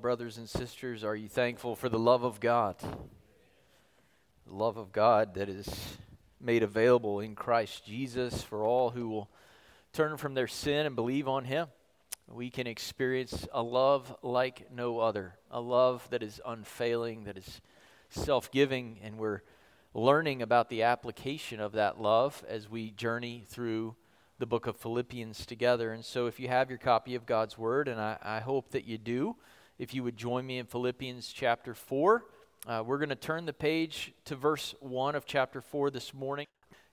Brothers and sisters, are you thankful for the love of God? The love of God that is made available in Christ Jesus for all who will turn from their sin and believe on Him. We can experience a love like no other, a love that is unfailing, that is self giving, and we're learning about the application of that love as we journey through the book of Philippians together. And so, if you have your copy of God's Word, and I, I hope that you do, if you would join me in Philippians chapter 4. Uh, we're going to turn the page to verse 1 of chapter 4 this morning.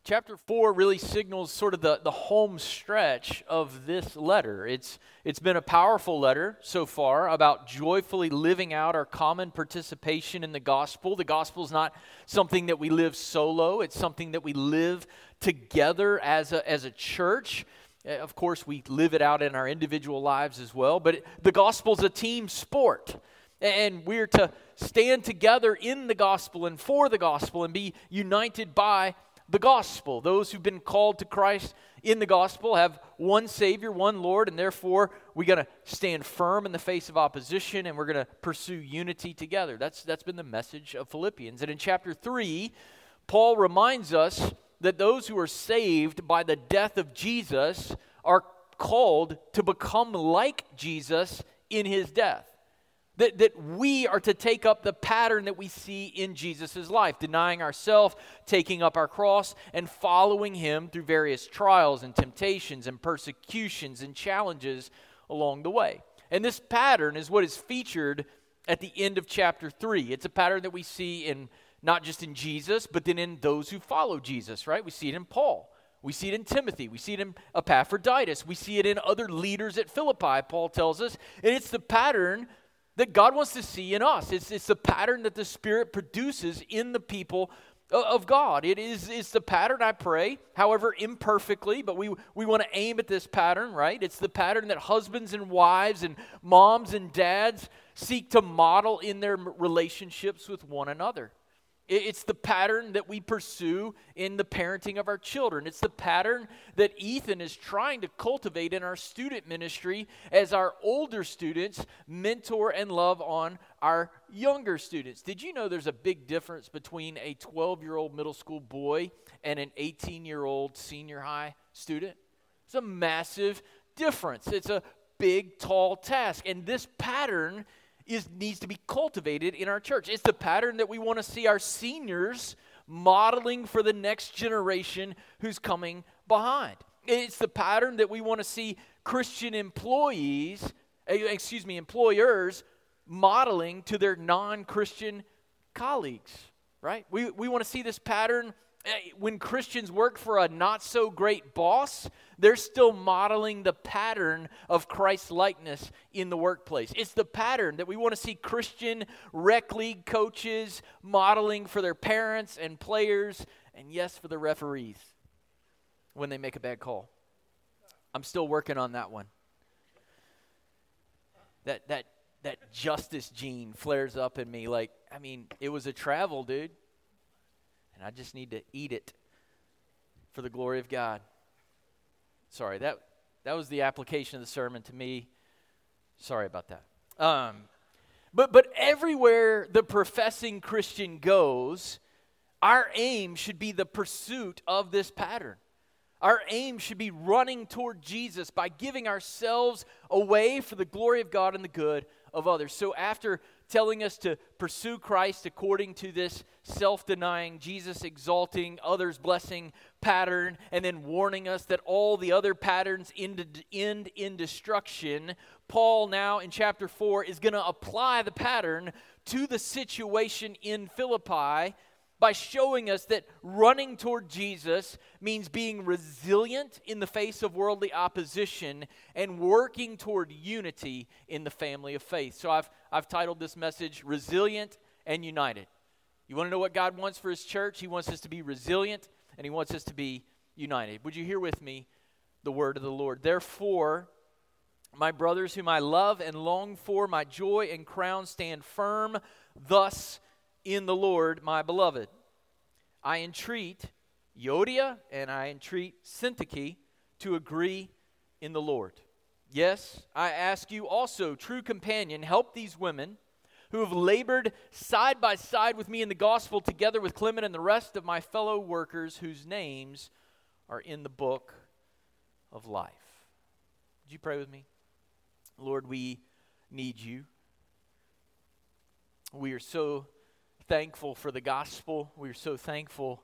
Chapter 4 really signals sort of the, the home stretch of this letter. It's, it's been a powerful letter so far about joyfully living out our common participation in the gospel. The gospel is not something that we live solo, it's something that we live together as a, as a church. Uh, of course, we live it out in our individual lives as well, but the gospel is a team sport. And we're to stand together in the gospel and for the gospel and be united by the gospel. Those who've been called to Christ in the gospel have one Savior, one Lord, and therefore we got to stand firm in the face of opposition and we're going to pursue unity together. That's, that's been the message of Philippians. And in chapter 3, Paul reminds us that those who are saved by the death of Jesus are called to become like Jesus in his death. That, that we are to take up the pattern that we see in Jesus' life, denying ourselves, taking up our cross, and following him through various trials and temptations and persecutions and challenges along the way. And this pattern is what is featured at the end of chapter 3. It's a pattern that we see in not just in Jesus, but then in those who follow Jesus, right? We see it in Paul. We see it in Timothy. We see it in Epaphroditus. We see it in other leaders at Philippi, Paul tells us. And it's the pattern that God wants to see in us. It's, it's the pattern that the Spirit produces in the people of God. It is it's the pattern I pray, however imperfectly, but we, we want to aim at this pattern, right? It's the pattern that husbands and wives and moms and dads seek to model in their relationships with one another. It's the pattern that we pursue in the parenting of our children. It's the pattern that Ethan is trying to cultivate in our student ministry as our older students mentor and love on our younger students. Did you know there's a big difference between a 12 year old middle school boy and an 18 year old senior high student? It's a massive difference. It's a big, tall task. And this pattern is, needs to be cultivated in our church. It's the pattern that we want to see our seniors modeling for the next generation who's coming behind. It's the pattern that we want to see Christian employees, eh, excuse me, employers modeling to their non Christian colleagues, right? We, we want to see this pattern Eh, when Christians work for a not so great boss, they're still modeling the pattern of Christ likeness in the workplace. It's the pattern that we want to see Christian rec league coaches modeling for their parents and players, and yes, for the referees when they make a bad call. I'm still working on that one. That that that justice gene flares up in me like, I mean, it was a travel, dude and I just need to eat it for the glory of God. Sorry, that, that was the application of the sermon to me. Sorry about that. Um, but, but everywhere the professing Christian goes, our aim should be the pursuit of this pattern. Our aim should be running toward Jesus by giving ourselves away for the glory of God and the good of others. So, after telling us to pursue Christ according to this self denying, Jesus exalting, others blessing pattern, and then warning us that all the other patterns end, end in destruction, Paul now in chapter 4 is going to apply the pattern to the situation in Philippi by showing us that running toward Jesus means being resilient in the face of worldly opposition and working toward unity in the family of faith. So I've, I've titled this message Resilient and United. You want to know what God wants for His church? He wants us to be resilient and He wants us to be united. Would you hear with me the word of the Lord? Therefore, my brothers, whom I love and long for, my joy and crown, stand firm thus in the Lord, my beloved. I entreat Euodia and I entreat Syntyche to agree in the Lord. Yes, I ask you also, true companion, help these women who have labored side by side with me in the gospel, together with Clement and the rest of my fellow workers whose names are in the book of life. Would you pray with me? Lord, we need you. We are so thankful for the gospel. We're so thankful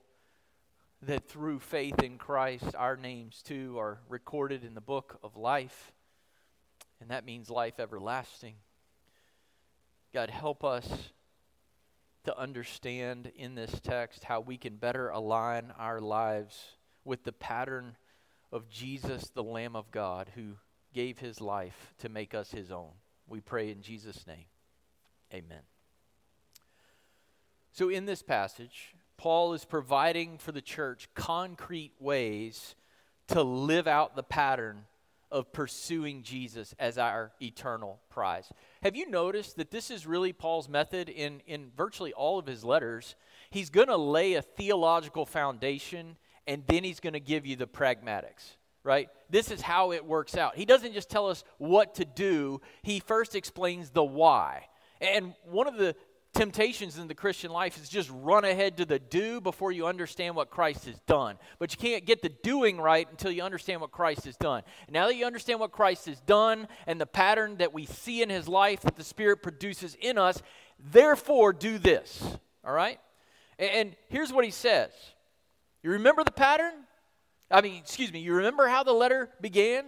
that through faith in Christ, our names too are recorded in the book of life. And that means life everlasting. God, help us to understand in this text how we can better align our lives with the pattern of Jesus, the Lamb of God, who gave his life to make us his own. We pray in Jesus' name. Amen. So, in this passage, Paul is providing for the church concrete ways to live out the pattern of pursuing Jesus as our eternal prize. Have you noticed that this is really Paul's method in, in virtually all of his letters? He's going to lay a theological foundation and then he's going to give you the pragmatics, right? This is how it works out. He doesn't just tell us what to do, he first explains the why. And one of the temptations in the Christian life is just run ahead to the do before you understand what Christ has done. But you can't get the doing right until you understand what Christ has done. And now that you understand what Christ has done and the pattern that we see in his life that the Spirit produces in us, therefore do this. All right? And here's what he says. You remember the pattern? I mean, excuse me, you remember how the letter began?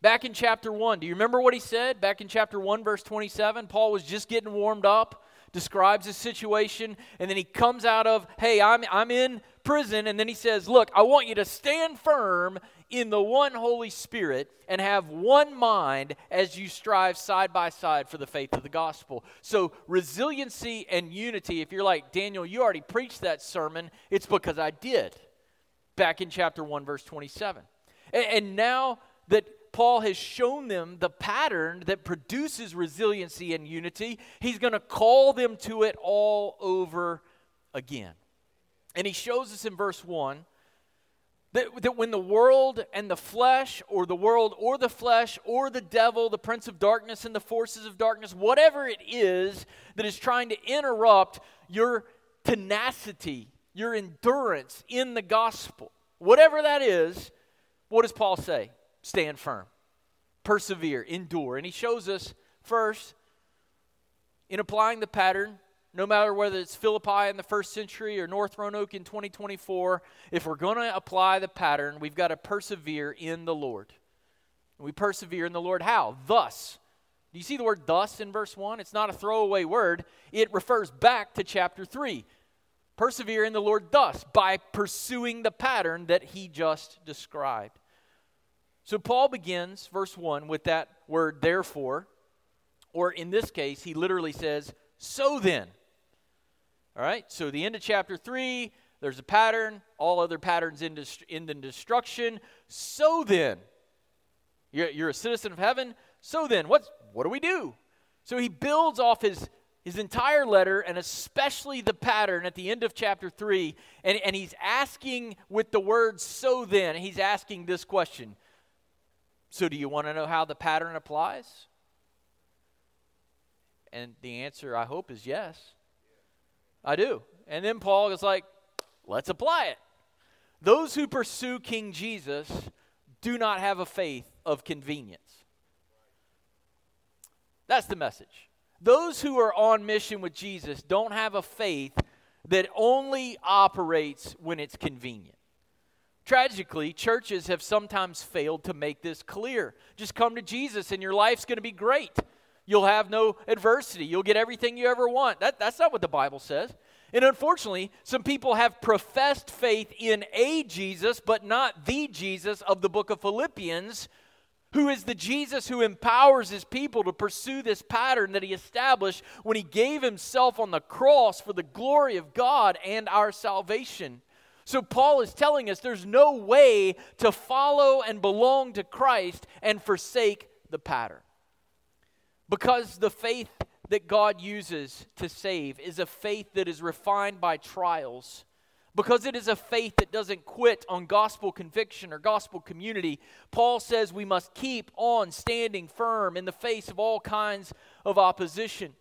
Back in chapter 1, do you remember what he said? Back in chapter 1, verse 27, Paul was just getting warmed up describes his situation, and then he comes out of, hey, I'm, I'm in prison, and then he says, look, I want you to stand firm in the one Holy Spirit and have one mind as you strive side by side for the faith of the gospel. So, resiliency and unity, if you're like, Daniel, you already preached that sermon, it's because I did back in chapter 1, verse 27. And, and now that Paul has shown them the pattern that produces resiliency and unity, he's going to call them to it all over again. And he shows us in verse 1 that, that when the world and the flesh, or the world or the flesh, or the devil, the prince of darkness and the forces of darkness, whatever it is that is trying to interrupt your tenacity, your endurance in the gospel, whatever that is, what does Paul say? Stand firm, persevere, endure. And he shows us first in applying the pattern, no matter whether it's Philippi in the first century or North Roanoke in 2024, if we're going to apply the pattern, we've got to persevere in the Lord. We persevere in the Lord how? Thus. Do you see the word thus in verse 1? It's not a throwaway word, it refers back to chapter 3. Persevere in the Lord thus, by pursuing the pattern that he just described. So Paul begins verse 1 with that word therefore, or in this case, he literally says, so then. All right, so the end of chapter 3, there's a pattern, all other patterns end in destruction. So then, you're, a citizen of heaven. So then, what's, what do we do? So he builds off his, his entire letter and especially the pattern at the end of chapter 3. And, and he's asking with the words so then, he's asking this question so, do you want to know how the pattern applies? And the answer, I hope, is yes. I do. And then Paul is like, let's apply it. Those who pursue King Jesus do not have a faith of convenience. That's the message. Those who are on mission with Jesus don't have a faith that only operates when it's convenient. Tragically, churches have sometimes failed to make this clear. Just come to Jesus and your life's going to be great. You'll have no adversity. You'll get everything you ever want. That, that's not what the Bible says. And unfortunately, some people have professed faith in a Jesus, but not the Jesus of the book of Philippians, who is the Jesus who empowers his people to pursue this pattern that he established when he gave himself on the cross for the glory of God and our salvation. So, Paul is telling us there's no way to follow and belong to Christ and forsake the pattern. Because the faith that God uses to save is a faith that is refined by trials. Because it is a faith that doesn't quit on gospel conviction or gospel community, Paul says we must keep on standing firm in the face of all kinds of opposition.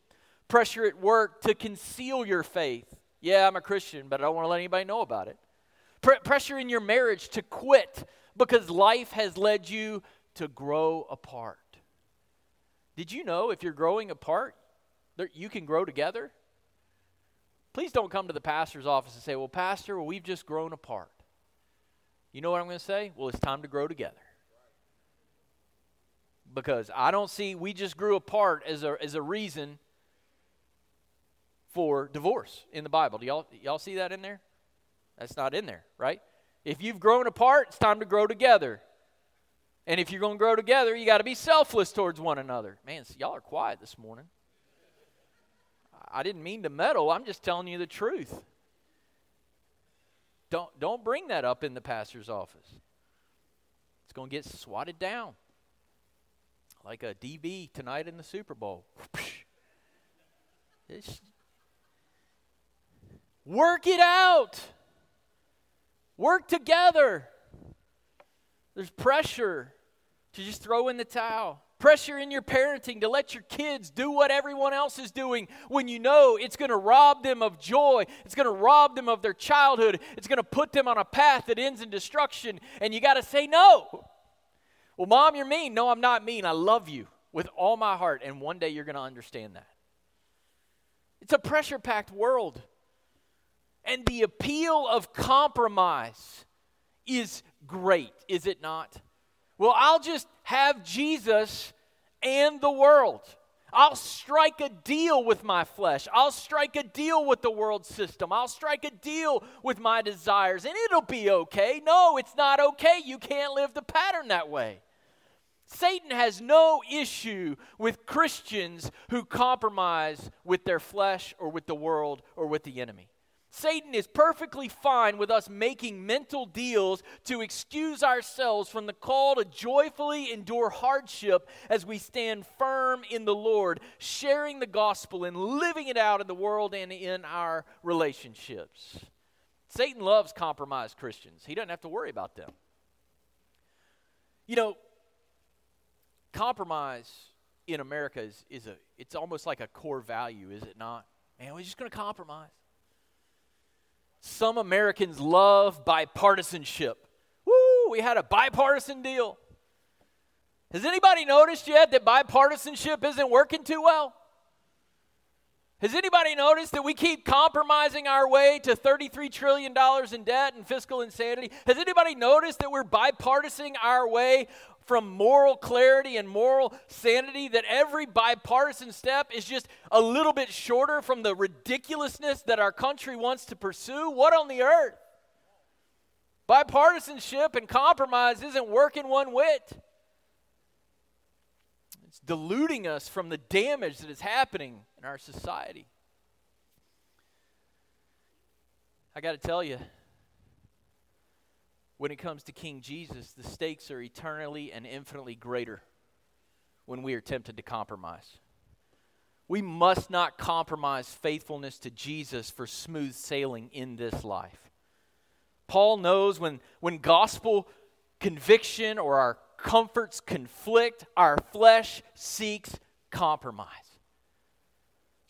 Pressure at work to conceal your faith. Yeah, I'm a Christian, but I don't want to let anybody know about it. Pre- pressure in your marriage to quit because life has led you to grow apart. Did you know if you're growing apart, you can grow together. Please don't come to the pastor's office and say, Well, Pastor, well, we've just grown apart. You know what I'm going to say? Well, it's time to grow together. Because I don't see we just grew apart as a, as a reason for divorce in the Bible. Do y'all, y'all see that in there? That's not in there, right? If you've grown apart, it's time to grow together. And if you're going to grow together, you got to be selfless towards one another. Man, y'all are quiet this morning. I didn't mean to meddle. I'm just telling you the truth. Don't, don't bring that up in the pastor's office. It's going to get swatted down like a DB tonight in the Super Bowl. It's, work it out. Work together. There's pressure to just throw in the towel. Pressure in your parenting to let your kids do what everyone else is doing when you know it's going to rob them of joy. It's going to rob them of their childhood. It's going to put them on a path that ends in destruction. And you got to say no. Well, mom, you're mean. No, I'm not mean. I love you with all my heart. And one day you're going to understand that. It's a pressure packed world. And the appeal of compromise is great, is it not? Well, I'll just have Jesus and the world. I'll strike a deal with my flesh. I'll strike a deal with the world system. I'll strike a deal with my desires, and it'll be okay. No, it's not okay. You can't live the pattern that way. Satan has no issue with Christians who compromise with their flesh or with the world or with the enemy. Satan is perfectly fine with us making mental deals to excuse ourselves from the call to joyfully endure hardship as we stand firm in the Lord, sharing the gospel and living it out in the world and in our relationships. Satan loves compromised Christians, he doesn't have to worry about them. You know, compromise in America is, is a it's almost like a core value, is it not? Man, we're just going to compromise. Some Americans love bipartisanship. Woo, we had a bipartisan deal. Has anybody noticed yet that bipartisanship isn't working too well? Has anybody noticed that we keep compromising our way to $33 trillion in debt and fiscal insanity? Has anybody noticed that we're bipartisan our way from moral clarity and moral sanity that every bipartisan step is just a little bit shorter from the ridiculousness that our country wants to pursue? What on the earth? Bipartisanship and compromise isn't working one whit. It's deluding us from the damage that is happening in our society. I got to tell you, when it comes to King Jesus, the stakes are eternally and infinitely greater when we are tempted to compromise. We must not compromise faithfulness to Jesus for smooth sailing in this life. Paul knows when, when gospel conviction or our comforts conflict, our flesh seeks compromise.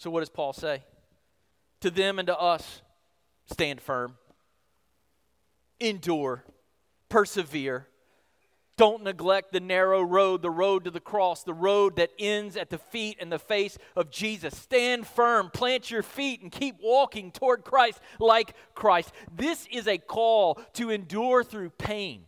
So, what does Paul say? To them and to us, stand firm, endure, persevere. Don't neglect the narrow road, the road to the cross, the road that ends at the feet and the face of Jesus. Stand firm, plant your feet, and keep walking toward Christ like Christ. This is a call to endure through pain.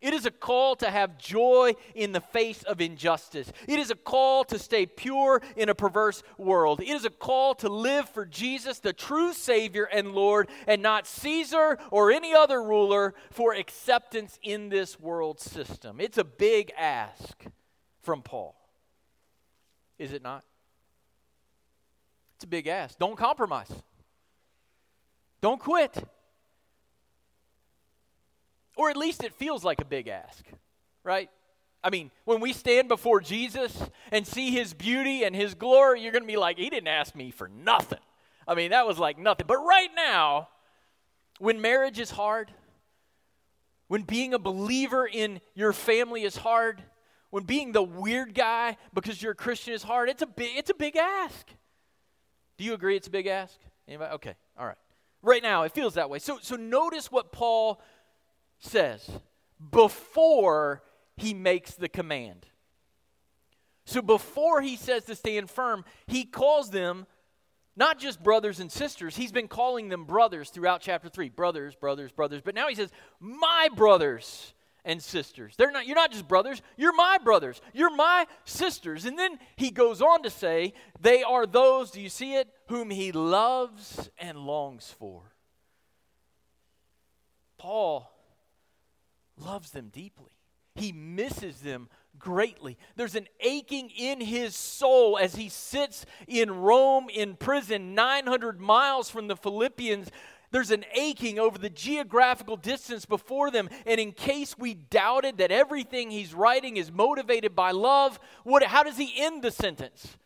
It is a call to have joy in the face of injustice. It is a call to stay pure in a perverse world. It is a call to live for Jesus, the true Savior and Lord, and not Caesar or any other ruler for acceptance in this world system. It's a big ask from Paul. Is it not? It's a big ask. Don't compromise, don't quit. Or at least it feels like a big ask, right? I mean, when we stand before Jesus and see his beauty and his glory, you're going to be like, he didn't ask me for nothing. I mean, that was like nothing. But right now, when marriage is hard, when being a believer in your family is hard, when being the weird guy because you're a Christian is hard, it's a big, it's a big ask. Do you agree it's a big ask? Anybody? Okay, all right. Right now, it feels that way. So, so notice what Paul says before he makes the command. So before he says to stand firm, he calls them not just brothers and sisters, he's been calling them brothers throughout chapter 3. Brothers, brothers, brothers. But now he says, "My brothers and sisters." They're not you're not just brothers, you're my brothers. You're my sisters. And then he goes on to say, "They are those, do you see it, whom he loves and longs for." Paul loves them deeply. He misses them greatly. There's an aching in his soul as he sits in Rome in prison, 900 miles from the Philippians. There's an aching over the geographical distance before them. And in case we doubted that everything he's writing is motivated by love, what, how does he end the sentence?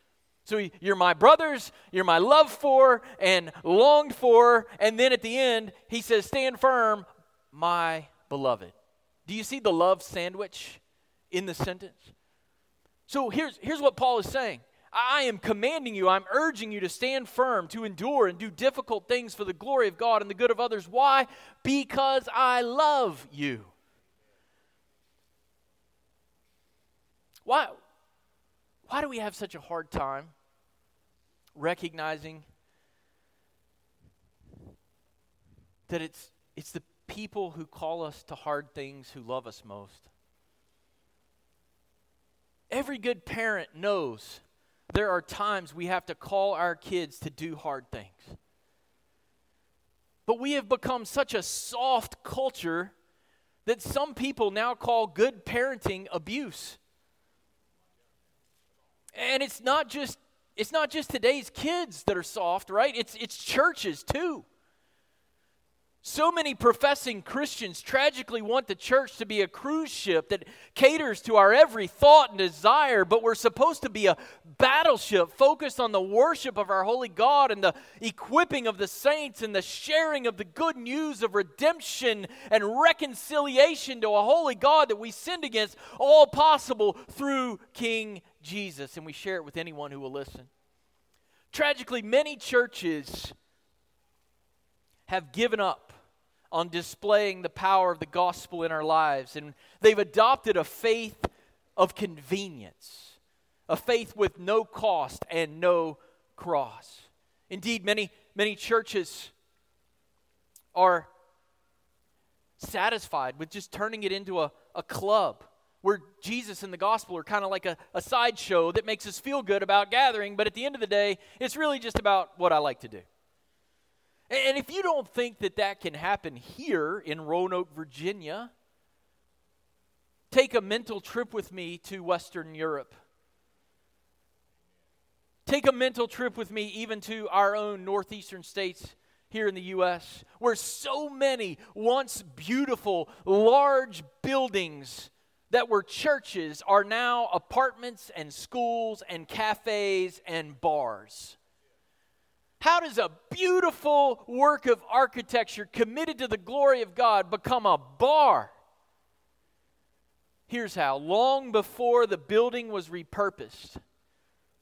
So he, you're my brothers, you're my love for and longed for. And then at the end, he says, Stand firm, my beloved. Do you see the love sandwich in the sentence? So here's, here's what Paul is saying I am commanding you, I'm urging you to stand firm, to endure and do difficult things for the glory of God and the good of others. Why? Because I love you. Why, why do we have such a hard time recognizing that it's, it's the people who call us to hard things who love us most. Every good parent knows there are times we have to call our kids to do hard things. But we have become such a soft culture that some people now call good parenting abuse. And it's not just it's not just today's kids that are soft, right? It's it's churches too. So many professing Christians tragically want the church to be a cruise ship that caters to our every thought and desire, but we're supposed to be a battleship focused on the worship of our holy God and the equipping of the saints and the sharing of the good news of redemption and reconciliation to a holy God that we sinned against, all possible through King Jesus. And we share it with anyone who will listen. Tragically, many churches have given up on displaying the power of the gospel in our lives. And they've adopted a faith of convenience, a faith with no cost and no cross. Indeed, many, many churches are satisfied with just turning it into a, a club where Jesus and the gospel are kind of like a, a sideshow that makes us feel good about gathering, but at the end of the day, it's really just about what I like to do. And if you don't think that that can happen here in Roanoke, Virginia, take a mental trip with me to Western Europe. Take a mental trip with me even to our own northeastern states here in the U.S., where so many once beautiful, large buildings that were churches are now apartments and schools and cafes and bars. How does a beautiful work of architecture committed to the glory of God become a bar? Here's how long before the building was repurposed,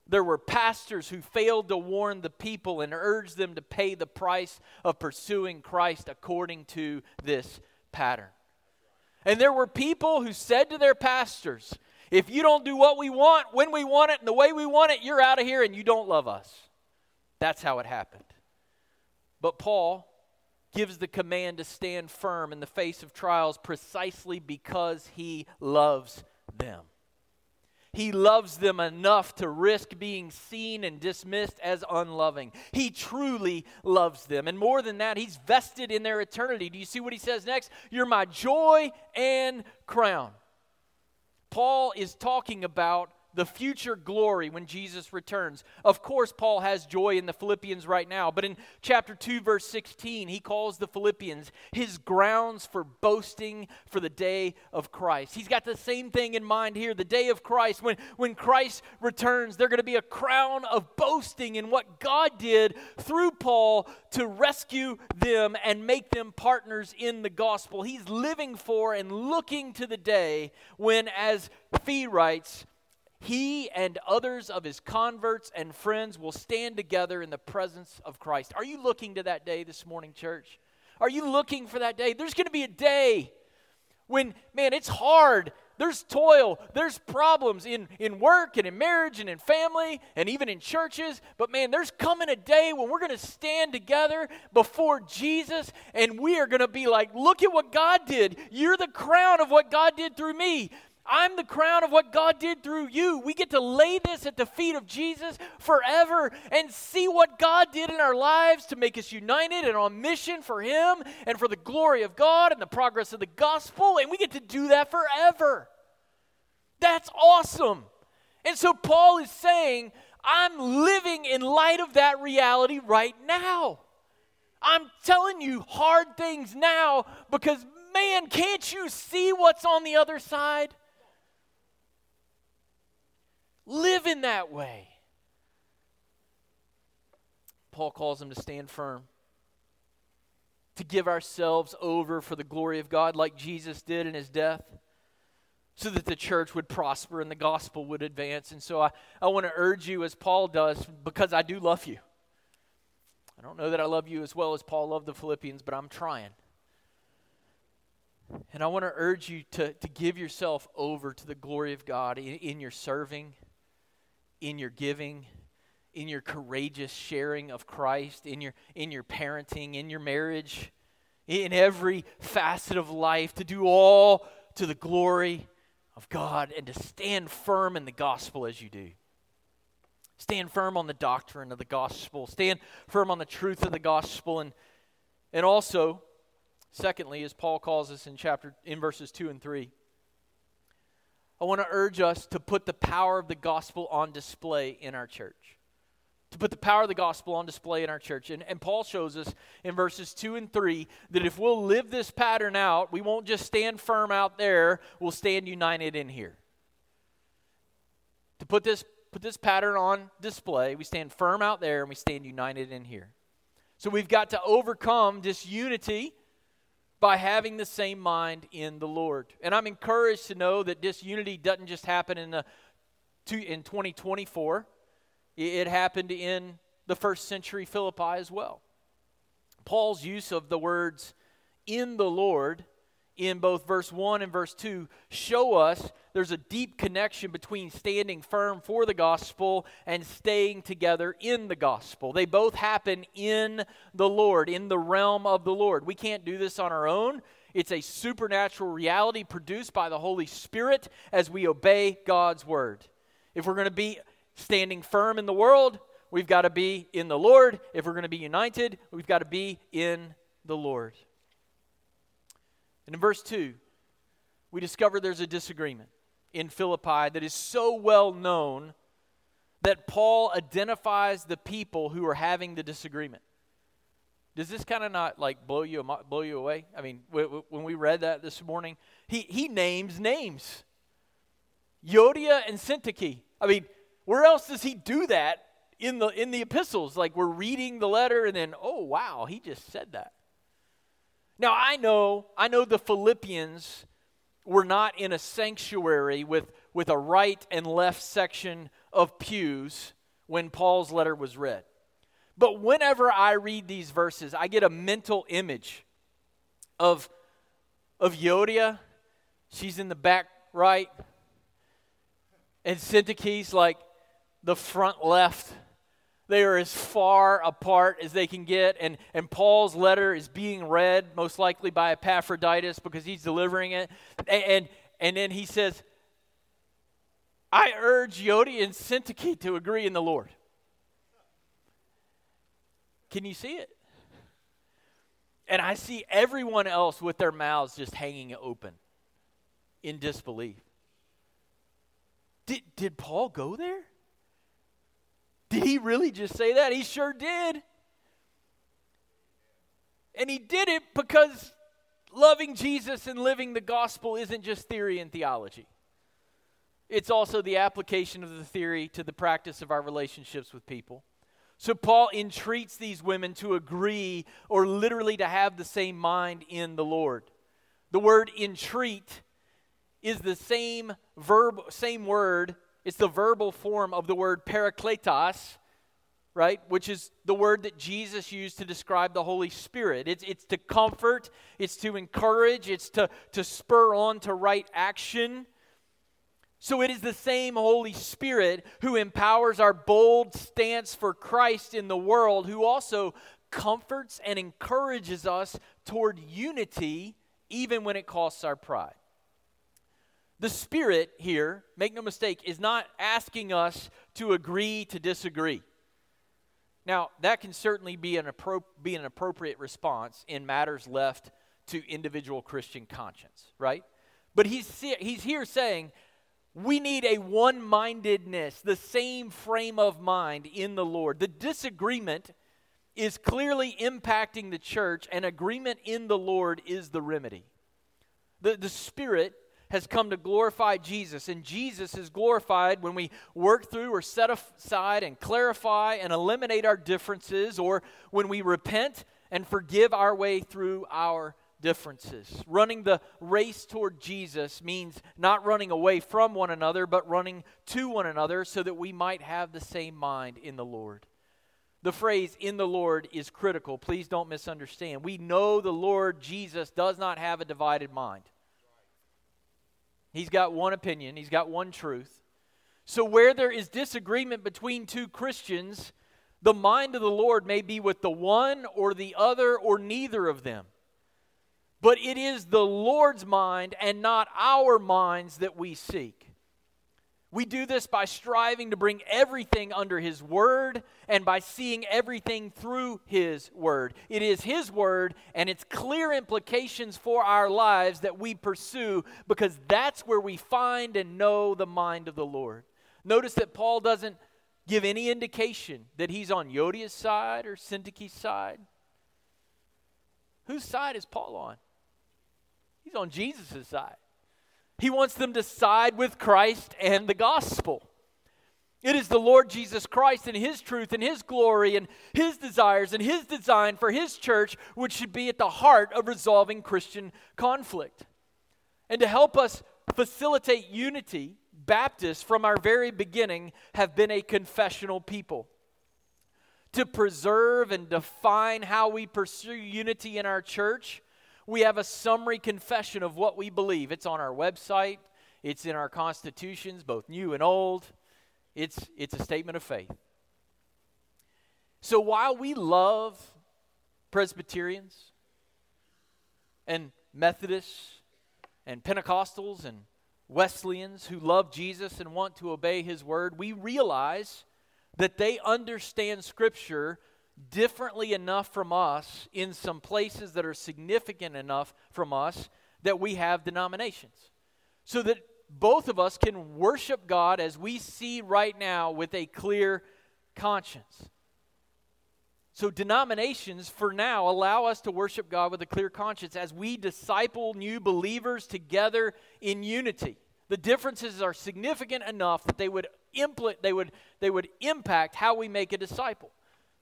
there were pastors who failed to warn the people and urge them to pay the price of pursuing Christ according to this pattern. And there were people who said to their pastors, If you don't do what we want, when we want it, and the way we want it, you're out of here and you don't love us. That's how it happened. But Paul gives the command to stand firm in the face of trials precisely because he loves them. He loves them enough to risk being seen and dismissed as unloving. He truly loves them. And more than that, he's vested in their eternity. Do you see what he says next? You're my joy and crown. Paul is talking about the future glory when Jesus returns. Of course, Paul has joy in the Philippians right now, but in chapter 2, verse 16, he calls the Philippians his grounds for boasting for the day of Christ. He's got the same thing in mind here the day of Christ. When, when Christ returns, they're going to be a crown of boasting in what God did through Paul to rescue them and make them partners in the gospel. He's living for and looking to the day when, as Fee writes, he and others of his converts and friends will stand together in the presence of Christ. Are you looking to that day this morning, church? Are you looking for that day? There's going to be a day when, man, it's hard. There's toil, there's problems in, in work and in marriage and in family and even in churches. But man, there's coming a day when we're going to stand together before Jesus and we are going to be like, look at what God did. You're the crown of what God did through me. I'm the crown of what God did through you. We get to lay this at the feet of Jesus forever and see what God did in our lives to make us united and on mission for Him and for the glory of God and the progress of the gospel. And we get to do that forever. That's awesome. And so Paul is saying, I'm living in light of that reality right now. I'm telling you hard things now because, man, can't you see what's on the other side? Live in that way. Paul calls them to stand firm, to give ourselves over for the glory of God, like Jesus did in his death, so that the church would prosper and the gospel would advance. And so I, I want to urge you, as Paul does, because I do love you. I don't know that I love you as well as Paul loved the Philippians, but I'm trying. And I want to urge you to, to give yourself over to the glory of God in, in your serving in your giving, in your courageous sharing of Christ, in your, in your parenting, in your marriage, in every facet of life, to do all to the glory of God and to stand firm in the gospel as you do. Stand firm on the doctrine of the gospel. Stand firm on the truth of the gospel. And, and also, secondly, as Paul calls us in chapter in verses 2 and 3, I want to urge us to put the power of the gospel on display in our church. To put the power of the gospel on display in our church. And, and Paul shows us in verses 2 and 3 that if we'll live this pattern out, we won't just stand firm out there, we'll stand united in here. To put this, put this pattern on display, we stand firm out there and we stand united in here. So we've got to overcome disunity by having the same mind in the Lord. And I'm encouraged to know that disunity doesn't just happen in the in 2024. It happened in the first century Philippi as well. Paul's use of the words in the Lord in both verse 1 and verse 2 show us there's a deep connection between standing firm for the gospel and staying together in the gospel. They both happen in the Lord, in the realm of the Lord. We can't do this on our own. It's a supernatural reality produced by the Holy Spirit as we obey God's word. If we're going to be standing firm in the world, we've got to be in the Lord. If we're going to be united, we've got to be in the Lord. And in verse 2, we discover there's a disagreement in Philippi that is so well known that Paul identifies the people who are having the disagreement. Does this kind of not like blow you blow you away? I mean, when we read that this morning, he he names names. Euodia and Syntyche. I mean, where else does he do that in the in the epistles? Like we're reading the letter and then, oh wow, he just said that. Now, I know, I know the Philippians were not in a sanctuary with, with a right and left section of pews when Paul's letter was read. But whenever I read these verses, I get a mental image of, of Euodia. She's in the back right. And Syntyche's like the front left. They are as far apart as they can get. And, and Paul's letter is being read, most likely by Epaphroditus because he's delivering it. And, and, and then he says, I urge Euodia and Syntyche to agree in the Lord. Can you see it? And I see everyone else with their mouths just hanging open in disbelief. Did, did Paul go there? Did he really just say that? He sure did. And he did it because loving Jesus and living the gospel isn't just theory and theology. It's also the application of the theory to the practice of our relationships with people. So Paul entreats these women to agree or literally to have the same mind in the Lord. The word entreat is the same verb same word it's the verbal form of the word parakletos, right? Which is the word that Jesus used to describe the Holy Spirit. It's, it's to comfort, it's to encourage, it's to, to spur on to right action. So it is the same Holy Spirit who empowers our bold stance for Christ in the world, who also comforts and encourages us toward unity, even when it costs our pride. The Spirit here, make no mistake, is not asking us to agree to disagree. Now, that can certainly be an, appro- be an appropriate response in matters left to individual Christian conscience, right? But he's, he's here saying we need a one mindedness, the same frame of mind in the Lord. The disagreement is clearly impacting the church, and agreement in the Lord is the remedy. The, the Spirit has come to glorify Jesus. And Jesus is glorified when we work through or set aside and clarify and eliminate our differences, or when we repent and forgive our way through our differences. Running the race toward Jesus means not running away from one another, but running to one another so that we might have the same mind in the Lord. The phrase in the Lord is critical. Please don't misunderstand. We know the Lord Jesus does not have a divided mind. He's got one opinion, he's got one truth. So, where there is disagreement between two Christians, the mind of the Lord may be with the one or the other or neither of them. But it is the Lord's mind and not our minds that we seek. We do this by striving to bring everything under His Word and by seeing everything through His Word. It is His Word and its clear implications for our lives that we pursue because that's where we find and know the mind of the Lord. Notice that Paul doesn't give any indication that he's on Euodia's side or Syntyche's side. Whose side is Paul on? He's on Jesus' side. He wants them to side with Christ and the gospel. It is the Lord Jesus Christ and His truth and His glory and His desires and His design for His church which should be at the heart of resolving Christian conflict. And to help us facilitate unity, Baptists from our very beginning have been a confessional people. To preserve and define how we pursue unity in our church, we have a summary confession of what we believe. It's on our website, it's in our constitutions, both new and old. It's, it's a statement of faith. So while we love Presbyterians and Methodists and Pentecostals and Wesleyans who love Jesus and want to obey his word, we realize that they understand Scripture differently enough from us in some places that are significant enough from us that we have denominations. So that both of us can worship God as we see right now with a clear conscience. So, denominations for now allow us to worship God with a clear conscience as we disciple new believers together in unity. The differences are significant enough that they would, impl- they would, they would impact how we make a disciple.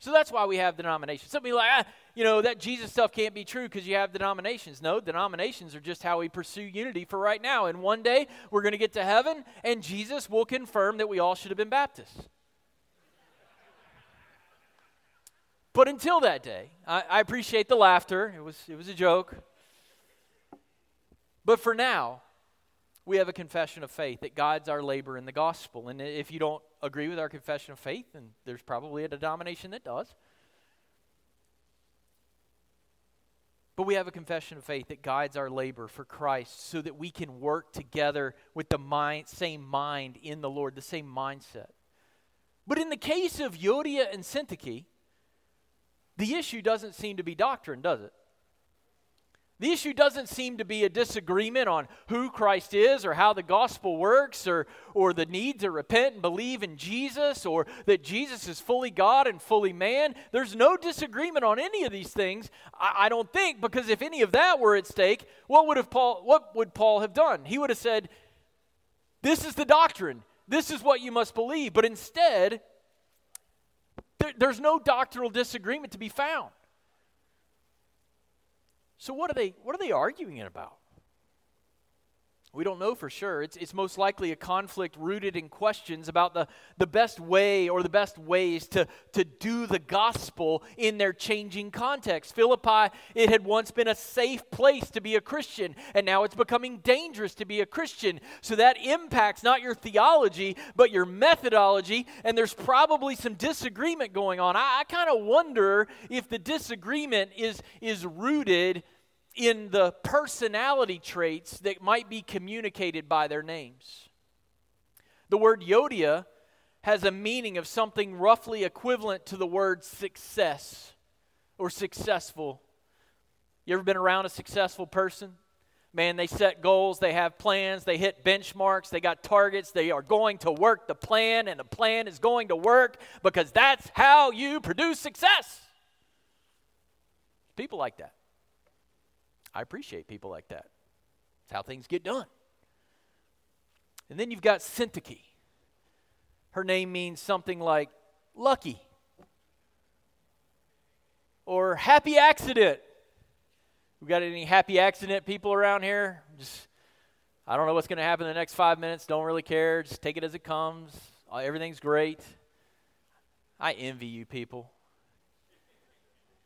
So that's why we have denominations. Some people like, ah, you know, that Jesus stuff can't be true because you have denominations. No, denominations are just how we pursue unity for right now. And one day we're going to get to heaven and Jesus will confirm that we all should have been Baptists. But until that day, I, I appreciate the laughter. It was, it was a joke. But for now, we have a confession of faith that guides our labor in the gospel. And if you don't agree with our confession of faith, then there's probably a denomination that does. But we have a confession of faith that guides our labor for Christ so that we can work together with the mind, same mind in the Lord, the same mindset. But in the case of Euodia and Syntyche, the issue doesn't seem to be doctrine, does it? The issue doesn't seem to be a disagreement on who Christ is or how the gospel works or, or the need to repent and believe in Jesus or that Jesus is fully God and fully man. There's no disagreement on any of these things, I, I don't think, because if any of that were at stake, what would, have Paul, what would Paul have done? He would have said, This is the doctrine, this is what you must believe. But instead, there, there's no doctrinal disagreement to be found. So what are they what are they arguing about? We don't know for sure. It's, it's most likely a conflict rooted in questions about the, the best way or the best ways to, to do the gospel in their changing context. Philippi, it had once been a safe place to be a Christian, and now it's becoming dangerous to be a Christian. So that impacts not your theology, but your methodology, and there's probably some disagreement going on. I, I kind of wonder if the disagreement is, is rooted in the personality traits that might be communicated by their names. The word Euodia has a meaning of something roughly equivalent to the word success or successful. You ever been around a successful person? Man, they set goals, they have plans, they hit benchmarks, they got targets, they are going to work the plan, and the plan is going to work because that's how you produce success. People like that. I appreciate people like that. It's how things get done. And then you've got Syntyche. Her name means something like lucky or happy accident. We got any happy accident people around here? Just I don't know what's going to happen in the next five minutes. Don't really care. Just take it as it comes. Uh, everything's great. I envy you people.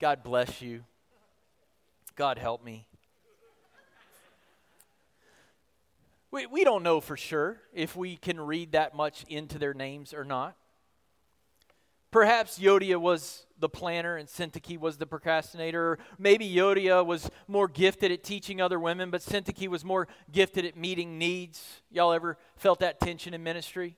God bless you. God help me. We, we don't know for sure if we can read that much into their names or not. Perhaps Euodia was the planner and Syntyche was the procrastinator. Maybe Euodia was more gifted at teaching other women, but Syntyche was more gifted at meeting needs. Y'all ever felt that tension in ministry?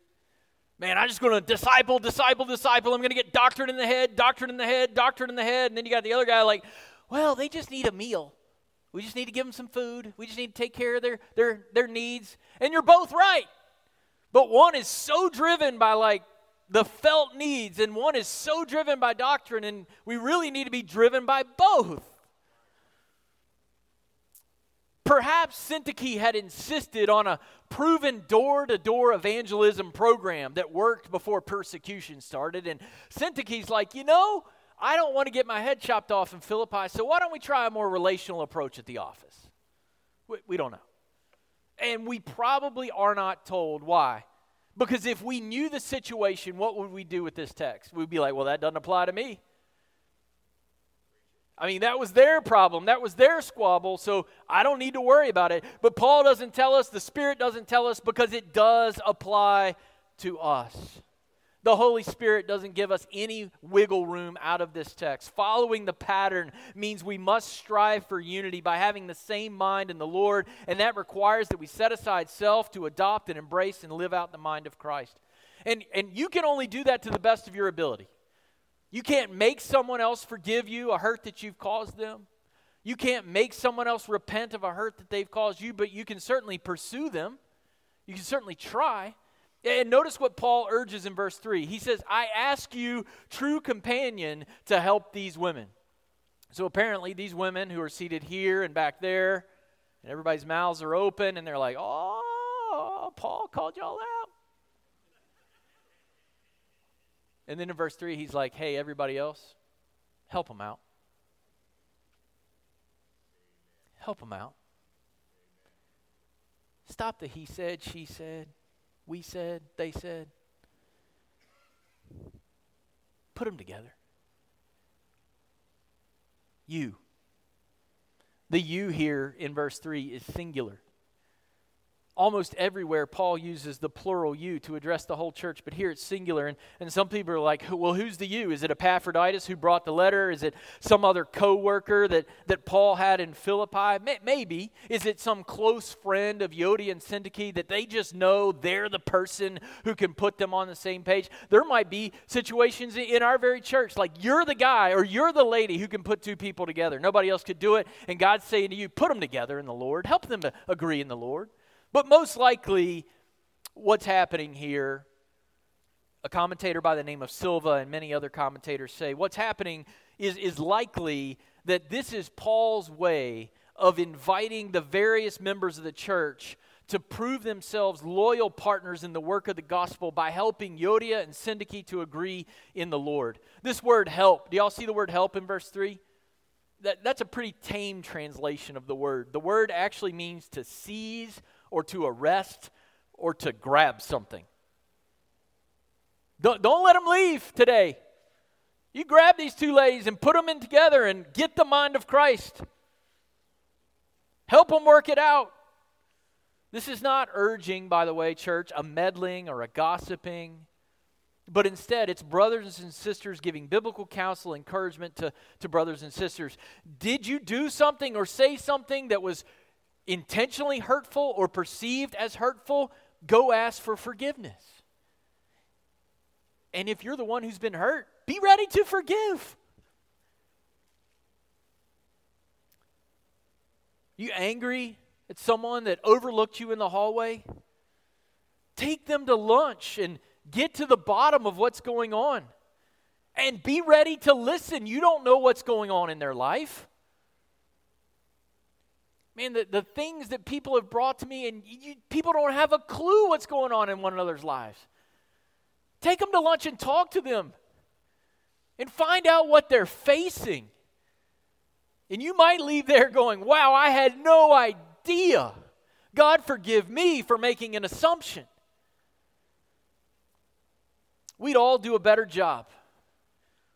Man, I'm just going to disciple, disciple, disciple. I'm going to get doctrine in the head, doctrine in the head, doctrine in the head. And then you got the other guy like, well, they just need a meal. We just need to give them some food. We just need to take care of their, their, their needs. And you're both right. But one is so driven by like the felt needs, and one is so driven by doctrine, and we really need to be driven by both. Perhaps Syntyche had insisted on a proven door to door evangelism program that worked before persecution started. And Syntyche's like, you know, I don't want to get my head chopped off in Philippi, so why don't we try a more relational approach at the office? We, we don't know. And we probably are not told why. Because if we knew the situation, what would we do with this text? We'd be like, well, that doesn't apply to me. I mean, that was their problem. That was their squabble, so I don't need to worry about it. But Paul doesn't tell us, the Spirit doesn't tell us, because it does apply to us the Holy Spirit doesn't give us any wiggle room out of this text. Following the pattern means we must strive for unity by having the same mind in the Lord, and that requires that we set aside self to adopt and embrace and live out the mind of Christ. And, and you can only do that to the best of your ability. You can't make someone else forgive you a hurt that you've caused them. You can't make someone else repent of a hurt that they've caused you, but you can certainly pursue them. You can certainly try. And notice what Paul urges in verse 3. He says, I ask you, true companion, to help these women. So apparently, these women who are seated here and back there, and everybody's mouths are open, and they're like, Oh, Paul called y'all out. And then in verse 3, he's like, Hey, everybody else, help them out. Help them out. Stop the he said, she said we said, they said. Put them together. You. The you here in verse 3 is singular. Almost everywhere paul uses the plural you to address the whole church but here it's singular. And, and some people are like well who's the you? Is it epaphroditus who brought the letter? Is it some other co-worker that, that paul had in philippi? Maybe. Is it some close friend of euodia and syntyche that they just know they're the person who can put them on the same page? There might be situations in our very church like you're the guy or you're the lady who can put two people together. Nobody else could do it. And god's saying to you put them together in the lord. Help them to agree in the lord but most likely, what's happening here, a commentator by the name of Silva and many other commentators say, what's happening is, is likely that this is Paul's way of inviting the various members of the church to prove themselves loyal partners in the work of the gospel by helping Euodia and Syntyche to agree in the Lord. This word help, do y'all see the word help in verse 3? That, that's a pretty tame translation of the word. The word actually means to seize or to arrest or to grab something. Don't, don't let them leave today. You grab these two ladies and put them in together and get the mind of Christ. Help them work it out. This is not urging, by the way, church, a meddling or a gossiping, but instead it's brothers and sisters giving biblical counsel, encouragement to, to brothers and sisters. Did you do something or say something that was intentionally hurtful or perceived as hurtful, go ask for forgiveness. And if you're the one who's been hurt, be ready to forgive. You angry at someone that overlooked you in the hallway? Take them to lunch and get to the bottom of what's going on. And be ready to listen. You don't know what's going on in their life man, the, the things that people have brought to me, and you, people don't have a clue what's going on in one another's lives. Take them to lunch and talk to them and find out what they're facing. And you might leave there going, wow, I had no idea. God forgive me for making an assumption. We'd all do a better job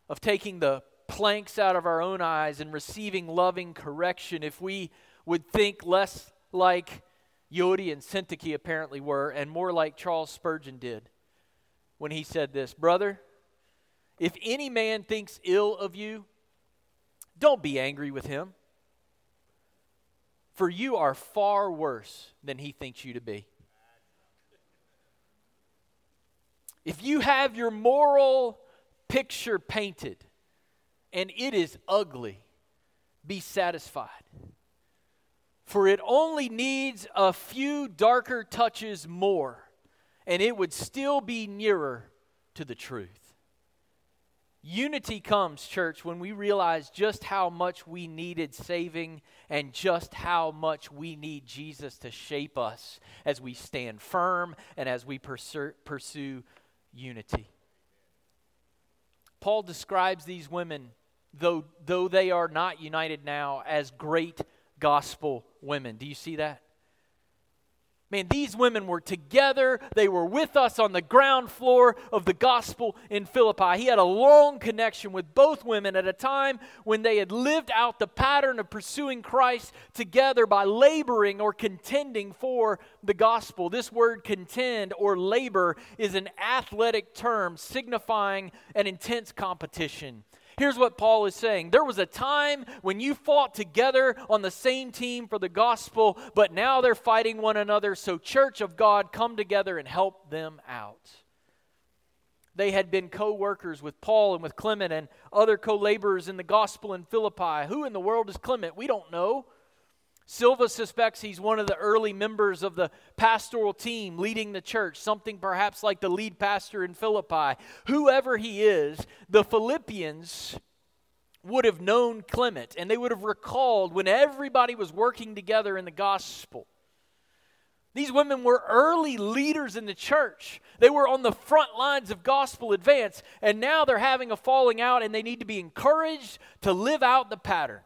of taking the planks out of our own eyes and receiving loving correction if we would think less like Euodia and Syntyche apparently were, and more like Charles Spurgeon did when he said this. Brother, if any man thinks ill of you, don't be angry with him, for you are far worse than he thinks you to be. If you have your moral picture painted and it is ugly, be satisfied for it only needs a few darker touches more, and it would still be nearer to the truth. Unity comes, church, when we realize just how much we needed saving and just how much we need Jesus to shape us as we stand firm and as we pursue, unity. Paul describes these women, though, though they are not united now, as great gospel women. Do you see that? Man, these women were together. They were with us on the ground floor of the gospel in Philippi. He had a long connection with both women at a time when they had lived out the pattern of pursuing Christ together by laboring or contending for the gospel. This word contend or labor is an athletic term signifying an intense competition. Here's what Paul is saying There was a time when you fought together on the same team for the gospel, but now they're fighting one another. So, Church of God, come together and help them out. They had been co workers with Paul and with Clement and other co laborers in the gospel in Philippi. Who in the world is Clement? We don't know. Silva suspects he's one of the early members of the pastoral team leading the church, something perhaps like the lead pastor in Philippi. Whoever he is, the Philippians would have known Clement and they would have recalled when everybody was working together in the gospel. These women were early leaders in the church. They were on the front lines of gospel advance, and now they're having a falling out and they need to be encouraged to live out the pattern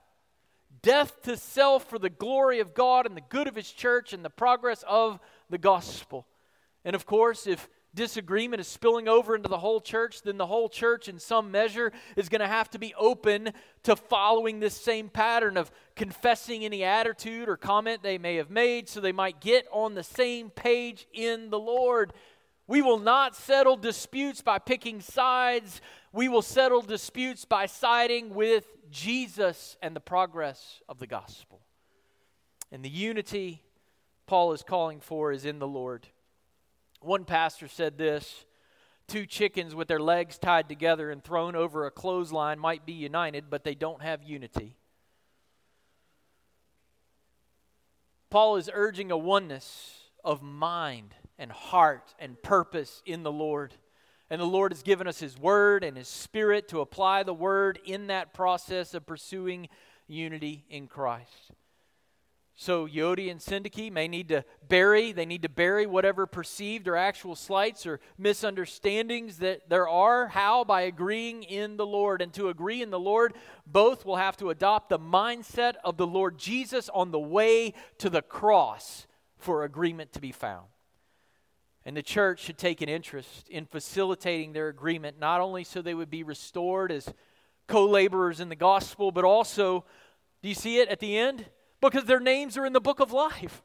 death to self for the glory of God and the good of His church and the progress of the gospel. And of course, if disagreement is spilling over into the whole church, then the whole church, in some measure, is going to have to be open to following this same pattern of confessing any attitude or comment they may have made so they might get on the same page in the Lord. We will not settle disputes by picking sides. We will settle disputes by siding with Jesus and the progress of the gospel. And the unity Paul is calling for is in the Lord. One pastor said this two chickens with their legs tied together and thrown over a clothesline might be united, but they don't have unity. Paul is urging a oneness of mind and heart and purpose in the Lord. And the Lord has given us His Word and His Spirit to apply the Word in that process of pursuing unity in Christ. So Euodia and Syntyche may need to bury, they need to bury whatever perceived or actual slights or misunderstandings that there are. How? By agreeing in the Lord. And to agree in the Lord, both will have to adopt the mindset of the Lord Jesus on the way to the cross for agreement to be found. And the church should take an interest in facilitating their agreement, not only so they would be restored as co laborers in the gospel, but also, do you see it at the end? because their names are in the book of life.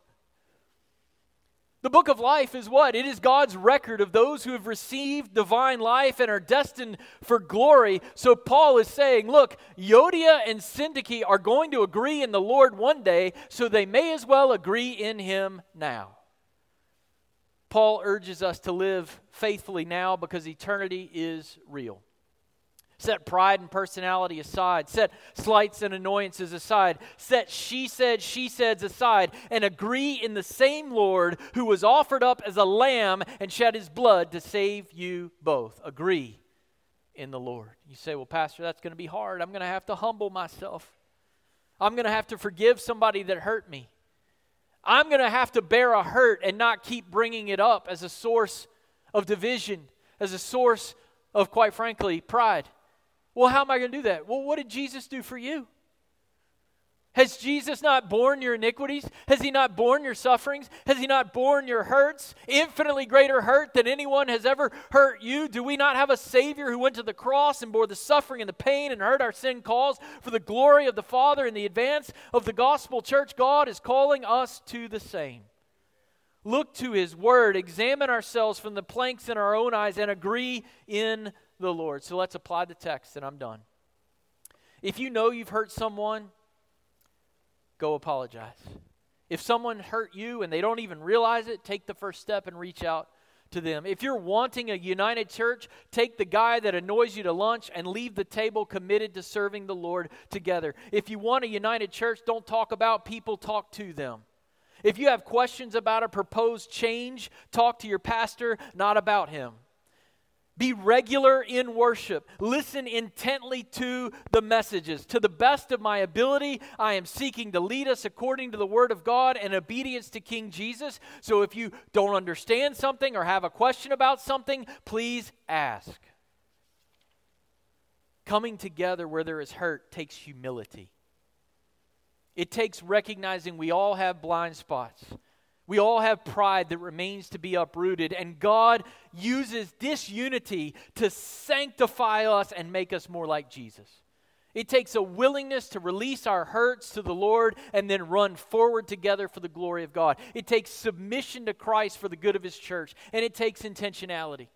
The book of life is what? It is God's record of those who have received divine life and are destined for glory. So Paul is saying, look, Euodia and Syntyche are going to agree in the Lord one day, so they may as well agree in him now. Paul urges us to live faithfully now because eternity is real. Set pride and personality aside. Set slights and annoyances aside. Set she said, she said's aside. And agree in the same Lord who was offered up as a lamb and shed his blood to save you both. Agree in the Lord. You say, well, Pastor, that's going to be hard. I'm going to have to humble myself. I'm going to have to forgive somebody that hurt me. I'm going to have to bear a hurt and not keep bringing it up as a source of division, as a source of, quite frankly, pride. Well, how am I going to do that? Well, what did Jesus do for you? Has Jesus not borne your iniquities? Has he not borne your sufferings? Has he not borne your hurts? Infinitely greater hurt than anyone has ever hurt you. Do we not have a Savior who went to the cross and bore the suffering and the pain and heard our sin calls for the glory of the Father and the advance of the gospel church? God is calling us to the same. Look to his word, examine ourselves from the planks in our own eyes, and agree in the Lord. So let's apply the text, and I'm done. If you know you've hurt someone, go apologize. If someone hurt you and they don't even realize it, take the first step and reach out to them. If you're wanting a united church, take the guy that annoys you to lunch and leave the table committed to serving the Lord together. If you want a united church, don't talk about people, talk to them. If you have questions about a proposed change, talk to your pastor, not about him. Be regular in worship. Listen intently to the messages. To the best of my ability, I am seeking to lead us according to the Word of God and obedience to King Jesus. So if you don't understand something or have a question about something, please ask. Coming together where there is hurt takes humility. It takes recognizing we all have blind spots. We all have pride that remains to be uprooted, and God uses disunity to sanctify us and make us more like Jesus. It takes a willingness to release our hurts to the Lord and then run forward together for the glory of God. It takes submission to Christ for the good of His church, and it takes intentionality.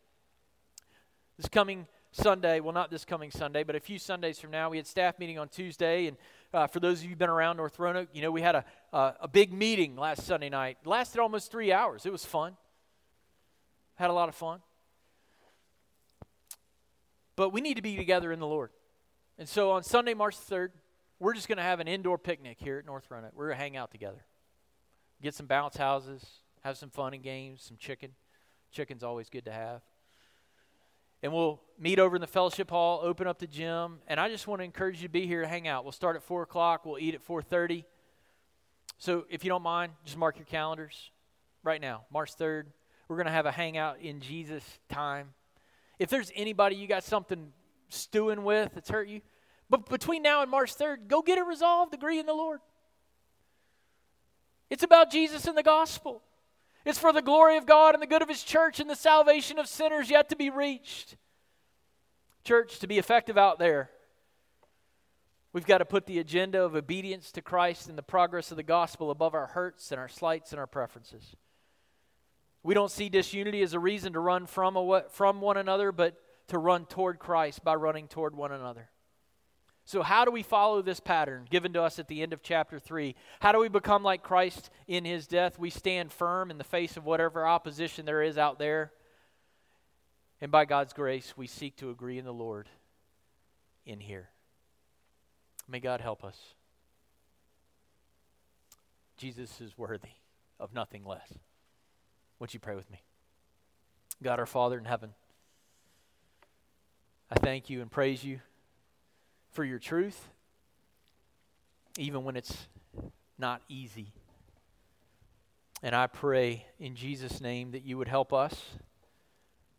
This coming Sunday, well, not this coming Sunday, but a few Sundays from now, we had staff meeting on Tuesday, and uh, for those of you who've been around North Roanoke, you know we had a, uh, a big meeting last Sunday night. It lasted almost three hours. It was fun. Had a lot of fun. But we need to be together in the Lord. And so on Sunday, March 3rd, we're just going to have an indoor picnic here at North Roanoke. We're going to hang out together. Get some bounce houses, have some fun and games, some chicken. Chicken's always good to have and we'll meet over in the fellowship hall open up the gym. And i just want to encourage you to be here hang out. We'll start at 4 o'clock. We'll eat at 4.30 so if you don't mind just mark your calendars right now march 3rd we're going to have a hangout in jesus time. If there's anybody you got something stewing with that's hurt you but between now and march 3rd go get it resolved agree in the lord. It's about jesus and the gospel It's for the glory of God and the good of His church and the salvation of sinners yet to be reached. Church, to be effective out there, we've got to put the agenda of obedience to Christ and the progress of the gospel above our hurts and our slights and our preferences. We don't see disunity as a reason to run from, a, from one another, but to run toward Christ by running toward one another. So, how do we follow this pattern given to us at the end of chapter 3? How do we become like Christ in his death? We stand firm in the face of whatever opposition there is out there. And by God's grace, we seek to agree in the Lord in here. May God help us. Jesus is worthy of nothing less. Would you pray with me? God our Father in heaven, I thank you and praise you for your truth, even when it's not easy. And I pray in Jesus' name that you would help us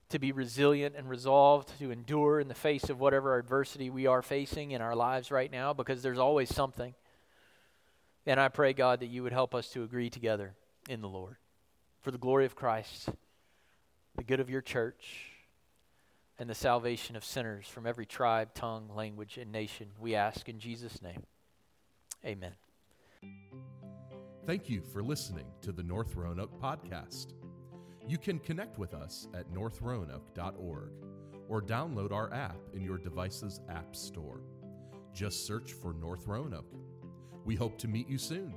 to be resilient and resolved to endure in the face of whatever adversity we are facing in our lives right now, because there's always something. And I pray, God, that you would help us to agree together in the Lord for the glory of Christ, the good of your church and the salvation of sinners from every tribe, tongue, language, and nation. We ask in Jesus' name. Amen. Thank you for listening to the North Roanoke podcast. You can connect with us at northroanoke.org or download our app in your device's app store. Just search for North Roanoke. We hope to meet you soon.